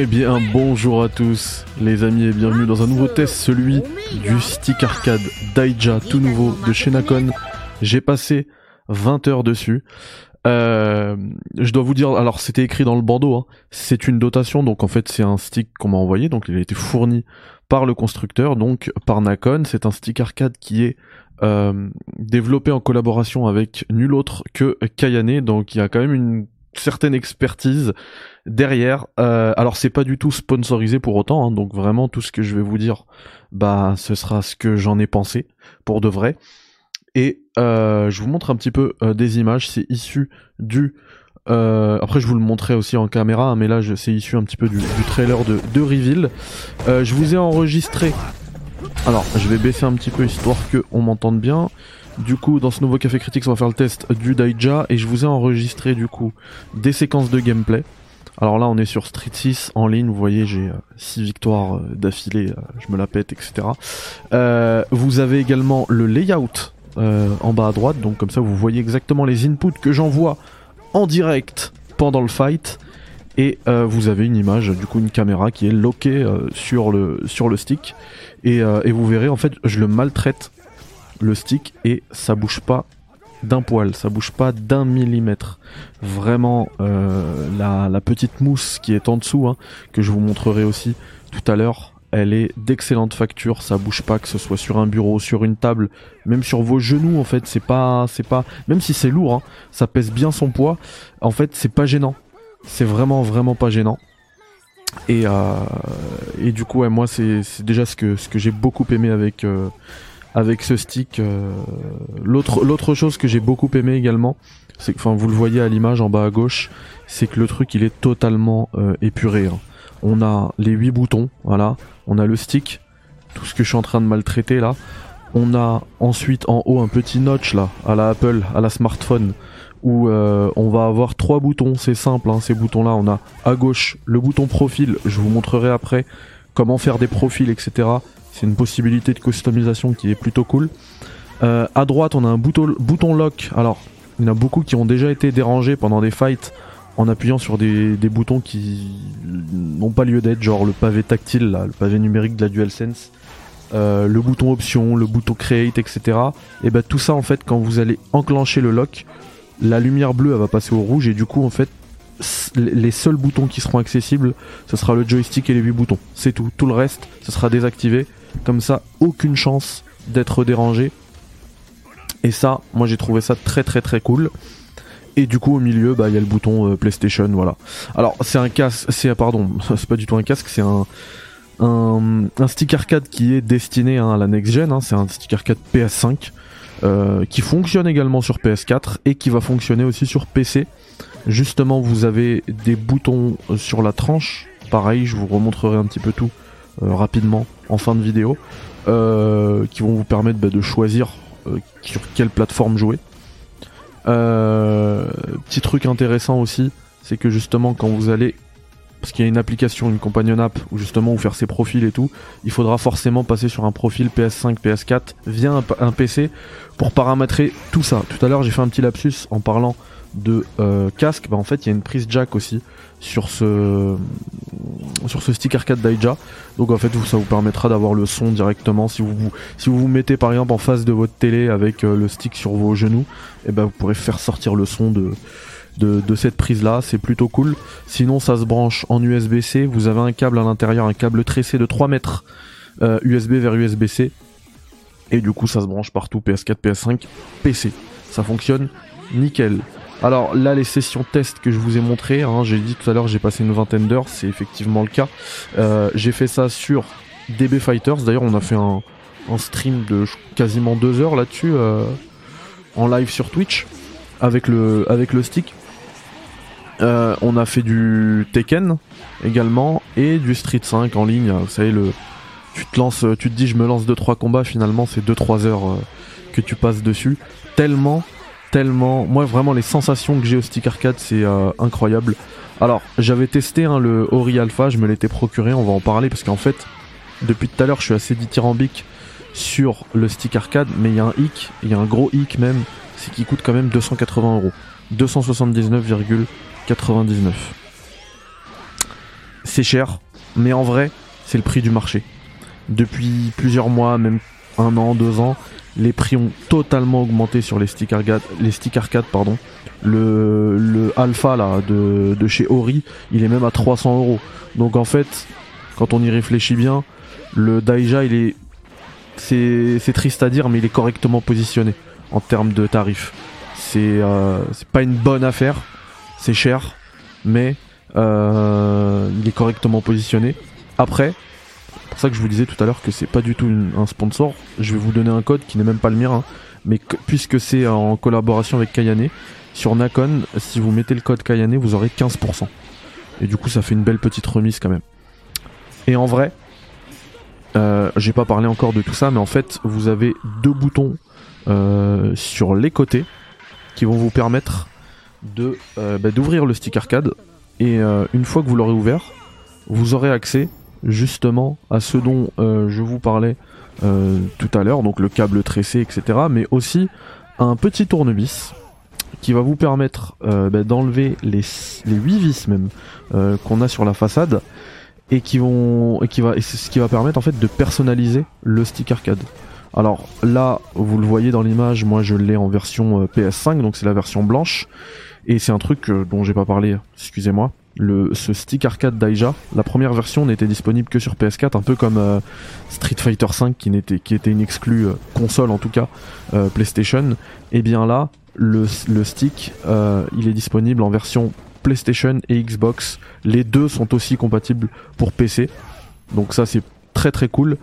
Eh bien, bonjour à tous, les amis, et bienvenue dans un nouveau test, celui du stick arcade Daija, tout nouveau de chez Nakon. J'ai passé 20 heures dessus. Euh, je dois vous dire, alors c'était écrit dans le bandeau, hein. c'est une dotation, donc en fait c'est un stick qu'on m'a envoyé, donc il a été fourni par le constructeur, donc par Nakon. C'est un stick arcade qui est euh, développé en collaboration avec nul autre que Kayane, donc il y a quand même une certaine expertise derrière. Euh, alors c'est pas du tout sponsorisé pour autant, hein, donc vraiment tout ce que je vais vous dire, bah ce sera ce que j'en ai pensé pour de vrai. Et euh, je vous montre un petit peu euh, des images. C'est issu du. Euh, après, je vous le montrerai aussi en caméra, hein, mais là, c'est issu un petit peu du, du trailer de, de Reveal. Euh, je vous ai enregistré. Alors, je vais baisser un petit peu histoire que on m'entende bien. Du coup, dans ce nouveau Café Critique, on va faire le test du Daija et je vous ai enregistré du coup des séquences de gameplay. Alors là, on est sur Street 6 en ligne. Vous voyez, j'ai 6 victoires d'affilée. je me la pète, etc. vous avez également le layout euh, en bas à droite, donc comme ça vous voyez exactement les inputs que j'envoie en direct pendant le fight. Et euh, vous avez une image, du coup une caméra qui est loquée euh, sur, le, sur le stick. Et, vous verrez, en fait, je le maltraite, le stick, et ça bouge pas d'un poil, ça bouge pas d'un millimètre. Vraiment, la, la, petite mousse qui est en dessous, hein, que je vous montrerai aussi tout à l'heure, elle est d'excellente facture, ça bouge pas que ce soit sur un bureau, sur une table, même sur vos genoux en fait, c'est pas c'est pas même si c'est lourd hein, ça pèse bien son poids, en fait, c'est pas gênant. C'est vraiment vraiment pas gênant. Et, euh, du coup, ouais, moi c'est déjà ce que j'ai beaucoup aimé avec euh, ce stick. Euh, l'autre l'autre chose que j'ai beaucoup aimé également, c'est que enfin vous le voyez à l'image en bas à gauche, c'est que le truc il est totalement épuré. Hein on a les 8 boutons, voilà, on a le stick, tout ce que je suis en train de maltraiter là. On a ensuite en haut un petit notch là, à la Apple, à la smartphone, où euh, on va avoir trois boutons, c'est simple, hein, ces boutons là. On a à gauche le bouton profil, je vous montrerai après comment faire des profils, etc. C'est une possibilité de customisation qui est plutôt cool. Euh, à droite, on a un bouton, bouton lock. Alors, il y en a beaucoup qui ont déjà été dérangés pendant des fights en appuyant sur des, boutons qui n'ont pas lieu d'être, genre le pavé tactile, le pavé numérique de la DualSense, euh, le bouton option, le bouton create, etc. Et bah tout ça en fait, quand vous allez enclencher le lock, la lumière bleue va passer au rouge et du coup en fait les seuls boutons qui seront accessibles, ce sera le joystick et les 8 boutons. C'est tout. Tout le reste, ce sera désactivé. Comme ça, aucune chance d'être dérangé. Et ça, moi j'ai trouvé ça très très très cool. Et du coup au milieu bah il y a le bouton euh, PlayStation voilà. Alors c'est un casque, c'est pardon, c'est pas du tout un casque, c'est un, un, stick arcade qui est destiné hein, à la next gen, hein. c'est un stick arcade PS5 euh, qui fonctionne également sur PS4 et qui va fonctionner aussi sur PC. Justement vous avez des boutons euh, sur la tranche, pareil je vous remontrerai un petit peu tout rapidement en fin de vidéo, qui vont vous permettre bah, de choisir sur quelle plateforme jouer. Euh, petit truc intéressant aussi, c'est que justement quand vous allez parce qu'il y a une application, une companion app où justement vous faire ses profils et tout, il faudra forcément passer sur un profil PS5, PS4 via un, PC pour paramétrer tout ça. Tout à l'heure j'ai fait un petit lapsus en parlant de euh, casque, bah en fait il y a une prise jack aussi sur ce sur ce stick arcade Daija. Donc en fait ça vous permettra d'avoir le son directement si vous, si vous vous mettez par exemple en face de votre télé avec euh, le stick sur vos genoux, et eh ben vous pourrez faire sortir le son de de, cette prise là, c'est plutôt cool. Sinon ça se branche en USB-C, vous avez un câble à l'intérieur, un câble tressé de 3 mètres USB euh, vers USB-C. Et du coup ça se branche partout, PS4, PS5, PC. Ça fonctionne nickel. Alors là, les sessions test que je vous ai montré, hein, j'ai dit tout à l'heure, j'ai passé une vingtaine d'heures, c'est effectivement le cas. Euh, j'ai fait ça sur DB Fighters. D'ailleurs, on a fait un, stream de quasiment deux heures là-dessus euh, en live sur Twitch avec le avec le stick. Euh, on a fait du Tekken également et du Street 5 en ligne. Vous savez le, tu te lances, tu te dis je me lance 2 trois combats. Finalement, c'est 2-3 heures que tu passes dessus. Tellement tellement. Moi, vraiment, les sensations que j'ai au stick arcade, c'est euh, incroyable. Alors, j'avais testé hein, le Ori Alpha, je me l'étais procuré, on va en parler parce qu'en fait, depuis tout à l'heure, je suis assez dithyrambique sur le stick arcade, mais il y a un hic, il y a un gros hic même, c'est qu'il coûte quand même 280 euros. 279,99. C'est cher, mais en vrai, c'est le prix du marché. Depuis plusieurs mois, même un an, deux ans, les prix ont totalement augmenté sur les stick arcade, stick arcade pardon. Le, le alpha de, chez Ori, il est même à 300 euros. Donc en fait, quand on y réfléchit bien, le Daija il est c'est triste à dire, mais il est correctement positionné en termes de tarifs. C'est euh, pas une bonne affaire, c'est cher, mais euh, il est correctement positionné. Après, pour ça que je vous disais tout à l'heure que c'est pas du tout un sponsor. Je vais vous donner un code qui n'est même pas le mien, hein. mais puisque c'est en collaboration avec Kayane, sur Nakon, si vous mettez le code Kayane, vous aurez 15%. Et du coup, ça fait une belle petite remise quand même. Et en vrai, euh, j'ai pas parlé encore de tout ça, mais en fait, vous avez deux boutons euh, sur les côtés qui vont vous permettre de euh, bah, d'ouvrir le stick arcade. Et une fois que vous l'aurez ouvert, vous aurez accès justement à ce dont je vous parlais tout à l'heure, donc le câble tressé, etc. Mais aussi un petit tournevis qui va vous permettre bah, d'enlever les, les 8 vis même qu'on a sur la façade et qui vont et qui va et ce qui va permettre en fait de personnaliser le stick arcade. Alors là, vous le voyez dans l'image, moi je l'ai en version euh, PS5, donc c'est la version blanche. Et c'est un truc euh, dont j'ai pas parlé, excusez-moi. Le, ce stick arcade Daija, la première version n'était disponible que sur PS4, un peu comme euh, Street Fighter V qui, n'était, qui était une exclue console en tout cas, PlayStation. Et bien là, le, le stick, il est disponible en version PlayStation et Xbox. Les deux sont aussi compatibles pour PC. Donc ça c'est très très cool.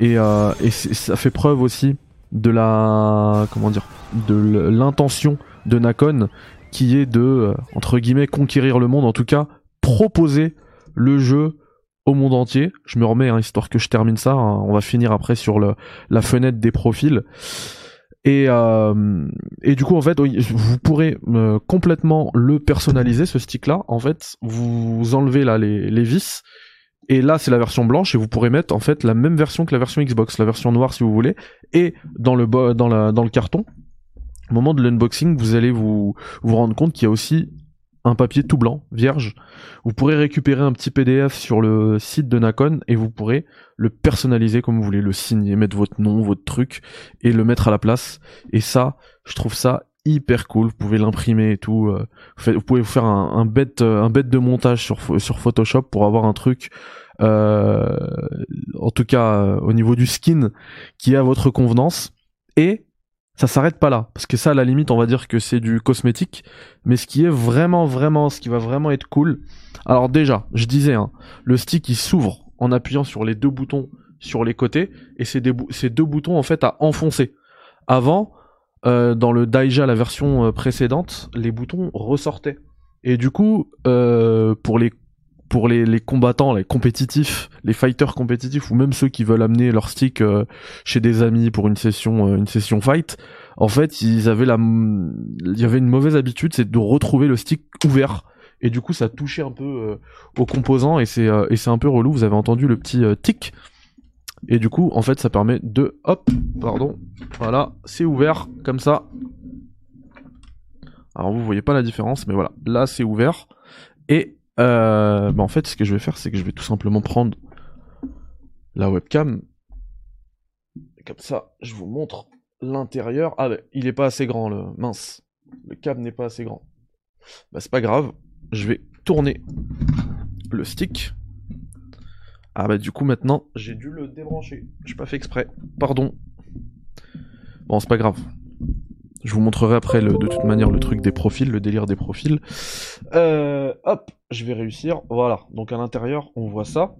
Et, euh, ça fait preuve aussi de la comment dire de l'intention de Nakon qui est de euh, entre guillemets conquérir le monde en tout cas proposer le jeu au monde entier je me remets hein, histoire que je termine ça hein. on va finir après sur la fenêtre des profils et, euh, du coup, en fait, vous pourrez euh, complètement le personnaliser, ce stick-là. En fait, vous enlevez là les, vis. Et là, c'est la version blanche et vous pourrez mettre en fait la même version que la version Xbox, la version noire si vous voulez. Et dans le, dans le carton, au moment de l'unboxing, vous allez vous, vous rendre compte qu'il y a aussi papier tout blanc, vierge. Vous pourrez récupérer un petit PDF sur le site de Nakon et vous pourrez le personnaliser comme vous voulez, le signer, mettre votre nom, votre truc et le mettre à la place. Et ça, je trouve ça hyper cool. Vous pouvez l'imprimer et tout. Euh, vous pouvez vous faire un, bête, euh, un bête de montage sur, sur Photoshop pour avoir un truc, euh, en tout cas au niveau du skin, qui est à votre convenance. Et ça s'arrête pas là. Parce que ça à la limite on va dire que c'est du cosmétique. Mais ce qui est vraiment vraiment ce qui va vraiment être cool. Alors déjà je disais hein, le stick il s'ouvre en appuyant sur les deux boutons sur les côtés. Et c'est ces deux boutons en fait à enfoncer. Avant euh, dans le Daija la version euh, précédente les boutons ressortaient. Et du coup euh, pour les pour les, les, combattants, les compétitifs, les fighters compétitifs ou même ceux qui veulent amener leur stick euh, chez des amis pour une session, euh, une session fight, en fait, ils avaient la, il y avait une mauvaise habitude, c'est de retrouver le stick ouvert. Et du coup, ça touchait un peu euh, aux composants et c'est et c'est un peu relou. Vous avez entendu le petit tic. Et du coup, en fait, ça permet de, hop, pardon, voilà, c'est ouvert comme ça. Alors vous voyez pas la différence, mais voilà, là c'est ouvert et euh, bah en fait, ce que je vais faire, c'est que je vais tout simplement prendre la webcam. Comme ça, je vous montre l'intérieur. Ah, bah, il est pas assez grand, le mince. Le câble n'est pas assez grand. Bah, c'est pas grave. Je vais tourner le stick. Ah, bah, du coup, maintenant, j'ai dû le débrancher. J'ai pas fait exprès. Pardon. Bon, c'est pas grave. Je vous montrerai après de toute manière le truc des profils, le délire des profils. Euh, hop, je vais réussir. Voilà, donc à l'intérieur, on voit ça.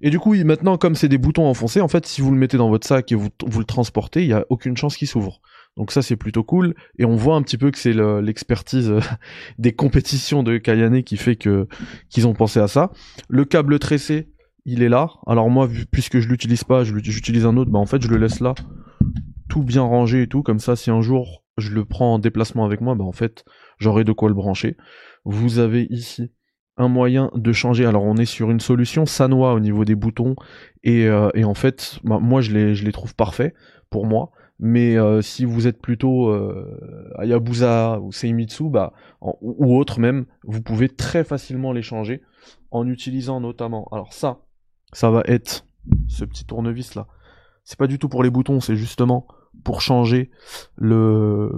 Et du coup, maintenant, comme c'est des boutons enfoncés, en fait, si vous le mettez dans votre sac et vous, le transportez, il n'y a aucune chance qu'il s'ouvre. Donc ça, c'est plutôt cool. Et on voit un petit peu que c'est l'expertise des compétitions de Kayane qui fait que qu'ils ont pensé à ça. Le câble tressé, il est là. Alors moi, puisque je l'utilise pas, j'utilise un autre, bah en fait, je le laisse là tout bien rangé et tout, comme ça si un jour je le prends en déplacement avec moi, bah en fait, j'aurai de quoi le brancher. Vous avez ici un moyen de changer. Alors on est sur une solution Sanoa au niveau des boutons et, euh, en fait, bah, moi je les, je les trouve parfaits pour moi. Mais euh, si vous êtes plutôt euh, ou Seimitsu, bah, ou autre même, vous pouvez très facilement les changer en utilisant notamment. Alors ça, ça va être ce petit tournevis là. C'est pas du tout pour les boutons, c'est justement pour changer le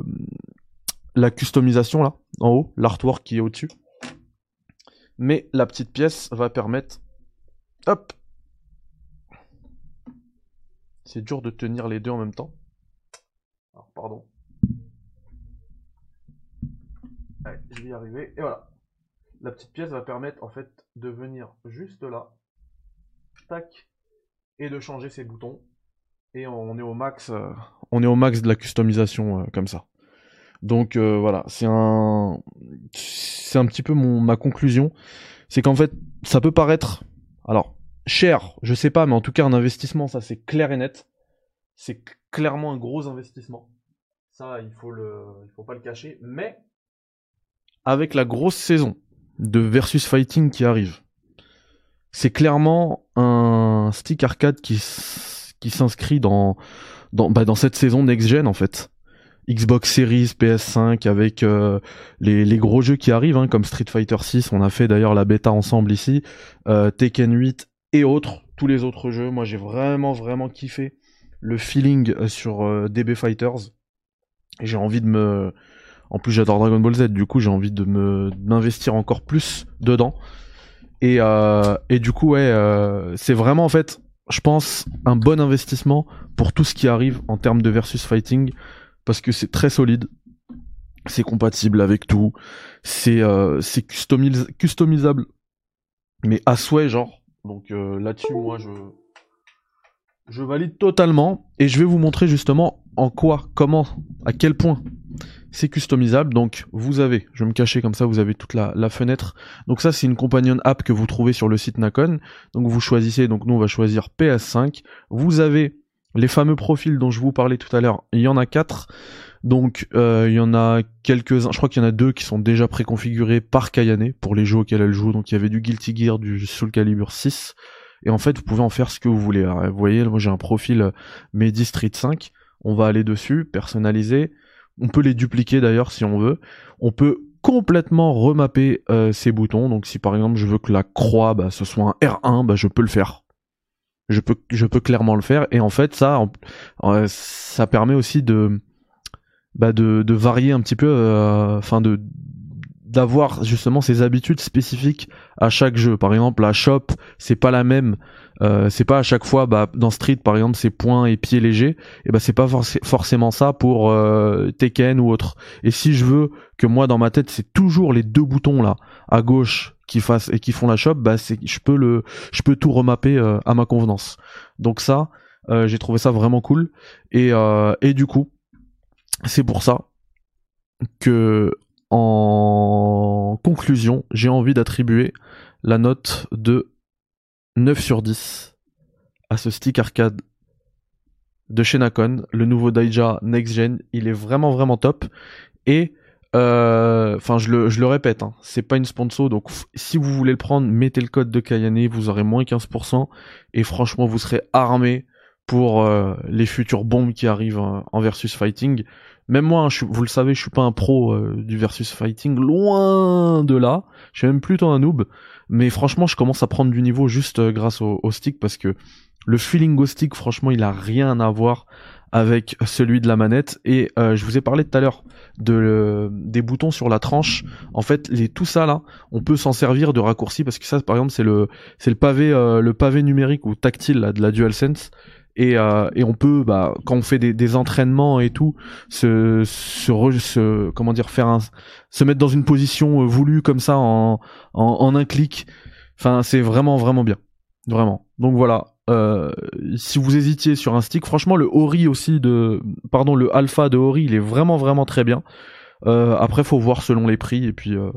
la customisation là en haut, l'artwork qui est au-dessus. Mais la petite pièce va permettre hop. C'est dur de tenir les deux en même temps. Alors pardon. Allez, je vais y arriver et voilà. La petite pièce va permettre en fait de venir juste là. Tac et de changer ses boutons et on est au max, euh, on est au max de la customisation euh, comme ça. Donc euh, voilà, c'est un, c'est un petit peu mon ma conclusion, c'est qu'en fait ça peut paraître, alors cher, je sais pas, mais en tout cas un investissement, ça c'est clair et net, c'est clairement un gros investissement. Ça, il faut le, il faut pas le cacher, mais avec la grosse saison de versus fighting qui arrive, c'est clairement un stick arcade qui qui s'inscrit dans dans, bah, dans cette saison next-gen en fait. Xbox Series, PS5 avec euh, les, les, gros jeux qui arrivent hein, comme Street Fighter 6, on a fait d'ailleurs la bêta ensemble ici, euh, Tekken 8 et autres, tous les autres jeux. Moi j'ai vraiment vraiment kiffé le feeling euh, sur DB Fighters. J'ai envie de me en plus j'adore Dragon Ball Z, du coup j'ai envie de me m'investir encore plus dedans. Et, et du coup ouais, c'est vraiment en fait je pense, un bon investissement pour tout ce qui arrive en termes de versus fighting, parce que c'est très solide, c'est compatible avec tout, c'est euh, customisable, mais à souhait, genre. Donc euh, là-dessus, moi, je, je valide totalement, et je vais vous montrer justement en quoi, comment, à quel point c'est customisable. Donc vous avez, je vais me cacher comme ça, vous avez toute la, fenêtre. Donc ça c'est une companion app que vous trouvez sur le site Nacon. Donc vous choisissez, donc nous on va choisir PS5. Vous avez les fameux profils dont je vous parlais tout à l'heure. Il y en a quatre. Donc euh, il y en a quelques-uns, je crois qu'il y en a deux qui sont déjà préconfigurés par Kayane pour les jeux auxquels elle joue. Donc il y avait du Guilty Gear, du Soul Calibur 6. Et en fait vous pouvez en faire ce que vous voulez. vous voyez, moi j'ai un profil Medi Street 5. On va aller dessus, personnaliser. On peut les dupliquer d'ailleurs si on veut. On peut complètement remapper euh, ces boutons. Donc si par exemple je veux que la croix bah, ce soit un R1, bah, je peux le faire. Je peux, je peux clairement le faire. Et en fait ça, ça permet aussi de, bah, de, de varier un petit peu, euh, enfin de d'avoir justement ses habitudes spécifiques à chaque jeu. Par exemple, la shop, c'est pas la même euh, c'est pas à chaque fois bah, dans Street par exemple c'est points et pieds légers et bah c'est pas forcément ça pour euh, Tekken ou autre. Et si je veux que moi dans ma tête c'est toujours les deux boutons là à gauche qui fassent et qui font la shop bah c'est je peux le je peux tout remapper euh, à ma convenance. Donc ça j'ai trouvé ça vraiment cool. Et et du coup c'est pour ça que en conclusion j'ai envie d'attribuer la note de 9 sur 10 à ce stick arcade de chez Nacon, le nouveau Daija Next Gen, il est vraiment vraiment top. Et euh, enfin, je, le, répète, hein, c'est pas une sponsor, donc si vous voulez le prendre, mettez le code de Kayane, vous aurez moins 15%, et franchement, vous serez armé pour euh, les futures bombes qui arrivent en versus fighting. Même moi, hein, vous le savez, je suis pas un pro euh, du versus fighting, loin de là. Je suis même plutôt un noob. Mais franchement, je commence à prendre du niveau juste euh, grâce au, stick parce que le feeling au stick, franchement, il a rien à voir avec celui de la manette. Et euh, je vous ai parlé tout à l'heure de des boutons sur la tranche. En fait, les tout ça là, on peut s'en servir de raccourci parce que ça, par exemple, c'est le pavé numérique ou tactile de la DualSense. Et, et on peut bah, quand on fait des, des entraînements et tout se, se, se, comment dire faire un, se mettre dans une position voulue comme ça en, en, un clic. Enfin, c'est vraiment, vraiment bien. Vraiment. Donc voilà. Euh, si vous hésitiez sur un stick, franchement, le Ori aussi de, pardon, le Alpha de Ori, il est vraiment, vraiment très bien. Euh, après, faut voir selon les prix. Et puis, euh,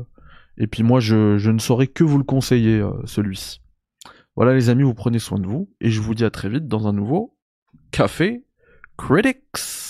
et puis moi, je, je, ne saurais que vous le conseiller, euh, celui-ci. Voilà, les amis, vous prenez soin de vous. Et je vous dis à très vite dans un nouveau Café Critics.